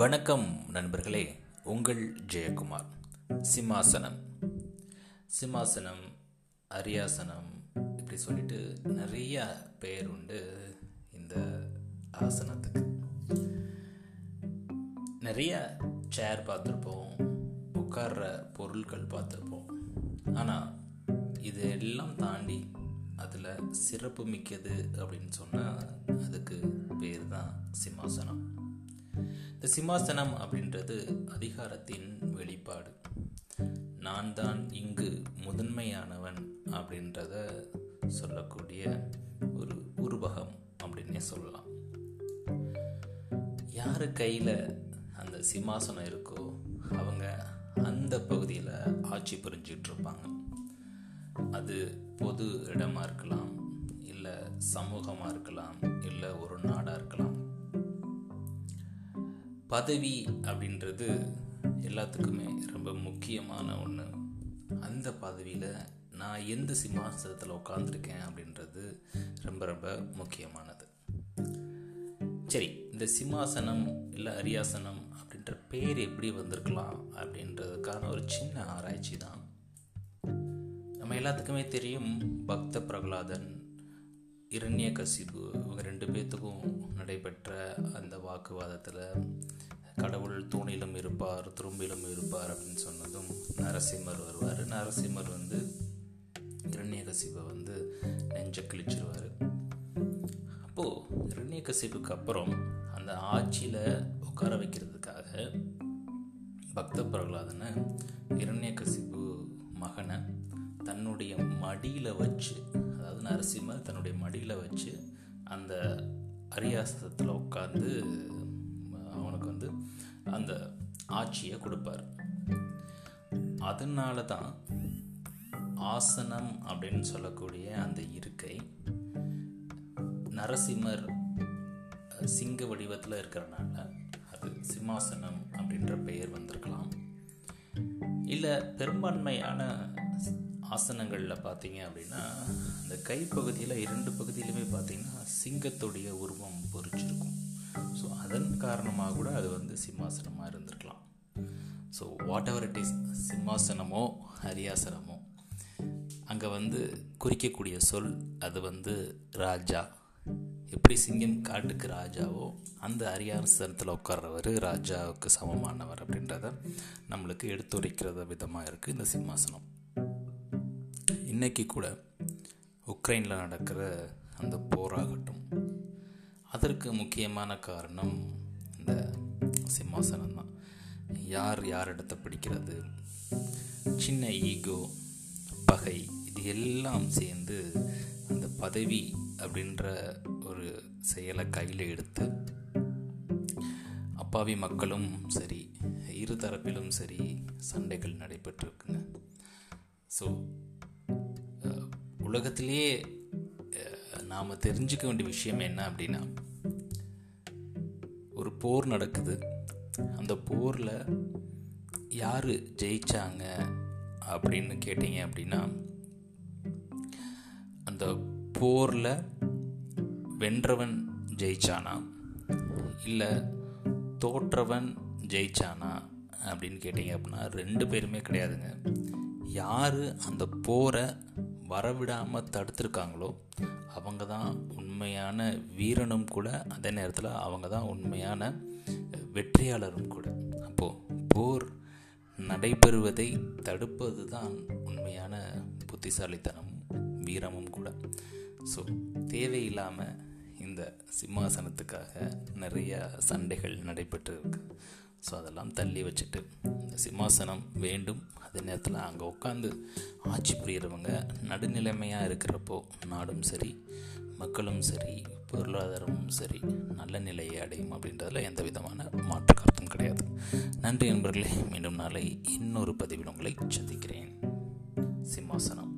வணக்கம் நண்பர்களே உங்கள் ஜெயக்குமார். சிம்மாசனம். சிம்மாசனம் அரியாசனம் இப்படி சொல்லிட்டு நிறைய பெயர் உண்டு இந்த ஆசனத்துக்கு. நிறைய சேர் பார்த்துருப்போம் உட்கார்ற பொருட்கள் பார்த்துருப்போம். ஆனால் இது எல்லாம் தாண்டி அதில் சிறப்பு மிக்கது அப்படின்னு சொன்னால் அதுக்கு பேர் தான் சிம்மாசனம். இந்த சிம்மாசனம் அப்படின்றது அதிகாரத்தின் வெளிப்பாடு. நான் தான் இங்கு முதன்மையானவன் அப்படின்றத சொல்லக்கூடிய ஒரு உருவகம் அப்படின்னே சொல்லலாம். யார் கையில் அந்த சிம்மாசனம் இருக்கோ அவங்க அந்த பகுதியில் ஆட்சி புரிஞ்சிட்டு இருப்பாங்க அது பொது இடமாக இருக்கலாம் இல்லை சமூகமாக இருக்கலாம் இல்லை பதவி அப்படின்றது எல்லாத்துக்குமே ரொம்ப முக்கியமான ஒன்று அந்த பதவியில் நான் எந்த சிம்மாசனத்தில் உட்காந்துருக்கேன் அப்படின்றது ரொம்ப ரொம்ப முக்கியமானது. சரி இந்த சிம்மாசனம் இல்லை அரியாசனம் அப்படின்ற பேர் எப்படி வந்திருக்கலாம் அப்படின்றதுக்கான ஒரு சின்ன ஆராய்ச்சி தான் நம்ம எல்லாத்துக்குமே தெரியும் பக்த பிரகலாதன் இரண்ய கசிபு இவங்க ரெண்டு பேர்த்துக்கும் நடைபெற்ற அந்த வாக்குவாதத்தில் கடவுள் தூணிலும் இருப்பார் துரும்பிலும் இருப்பார் அப்படின்னு சொன்னதும் நரசிம்மர் வருவார். நரசிம்மர் வந்து இரண்ய கசிப்பை வந்து நெஞ்ச கிழிச்சிருவார். அப்போது இரண்ய கசிப்புக்கு அப்புறம் அந்த ஆட்சியில் உட்கார வைக்கிறதுக்காக பக்த பிரகலாதனை இரண்ய கசிப்பு மகனை தன்னுடைய மடியில் வச்சு அதாவது நரசிம்மர் தன்னுடைய மடியில் வச்சு அந்த அரியாசத்தில் உட்காந்து அவனுக்கு வந்து அந்த ஆட்சியை கொடுப்பார். அதனால தான் ஆசனம் அப்படின்னு சொல்லக்கூடிய அந்த இருக்கை நரசிம்மர் சிங்க வடிவத்தில் இருக்கிறனால அது சிம்மாசனம் அப்படின்ற பெயர் வந்திருக்கலாம். இல்லை பெரும்பான்மையான ஆசனங்களில் பார்த்தீங்க அப்படின்னா அந்த கைப்பகுதியில் இரண்டு பகுதியிலுமே பார்த்தீங்கன்னா சிங்கத்துடைய உருவம் பொறிச்சிருக்கும். ஸோ அதன் காரணமாக கூட அது வந்து சிம்மாசனமாக இருந்திருக்கலாம். So whatever it is சிம்மாசனமோ ஹரியாசனமோ அங்கே வந்து குறிக்கக்கூடிய சொல் அது வந்து ராஜா. எப்படி சிங்கம் காட்டுக்கு ராஜாவோ அந்த அரியாசனத்தில் உட்கார்றவர் ராஜாவுக்கு சமமானவர் அப்படின்றத நம்மளுக்கு எடுத்துரைக்கிறத விதமாக இருக்குது இந்த சிம்மாசனம். இன்றைக்கி கூட உக்ரைனில் நடக்கிற அந்த போராகட்டும் அதற்கு முக்கியமான காரணம் இந்த சிம்மாசனம் தான். யார் யார் இடத்த பிடிக்கிறது? சின்ன ஈகோ பகை இது எல்லாம் சேர்ந்து அந்த பதவி அப்படின்ற ஒரு செயலை கையில் எடுத்து அப்பாவி மக்களும் சரி இரு தரப்பிலும் சரி சண்டைகள் நடைபெற்றிருக்குங்க. ஸோ உலகத்திலேயே நாம் தெரிஞ்சுக்க வேண்டிய விஷயம் என்ன அப்படின்னா ஒரு போர் நடக்குது. அந்த போரில் யார் ஜெயிச்சாங்க அப்படின்னு கேட்டீங்க அப்படின்னா அந்த போரில் வென்றவன் ஜெயிச்சானா? இல்லை தோற்றவன் ஜெயிச்சானா அப்படின்னு கேட்டிங்க அப்படின்னா ரெண்டு பேருமே கிடையாதுங்க. யார் அந்த போரை வரவிடாமல் தடுத்துருக்காங்களோ அவங்க தான் உண்மையான வீரனும் கூட அதே நேரத்தில் அவங்க தான் உண்மையான வெற்றியாளரும் கூட. அப்போது போர் நடைபெறுவதை தடுப்பது தான் உண்மையான புத்திசாலித்தனமும் வீரமும் கூட. ஸோ தேவையில்லாமல் இந்த சிம்மாசனத்துக்காக நிறைய சண்டைகள் நடைபெற்று இருக்கு ஸோ அதெல்லாம் தள்ளி வச்சுட்டு இந்த சிம்மாசனம் வேண்டும். அதே நேரத்தில் அங்கே உட்காந்து ஆட்சி புரியிறவங்க நடுநிலைமையாக இருக்கிறப்போ நாடும் சரி மக்களும் சரி பொருளாதாரமும் சரி நல்ல நிலையை அடையும் அப்படின்றதில் எந்த விதமான மாற்று கருத்தும் கிடையாது. நன்றி நண்பர்களே மீண்டும் நாளை இன்னொரு பதிவில் உங்களை சந்திக்கிறேன். சிம்மாசனம்.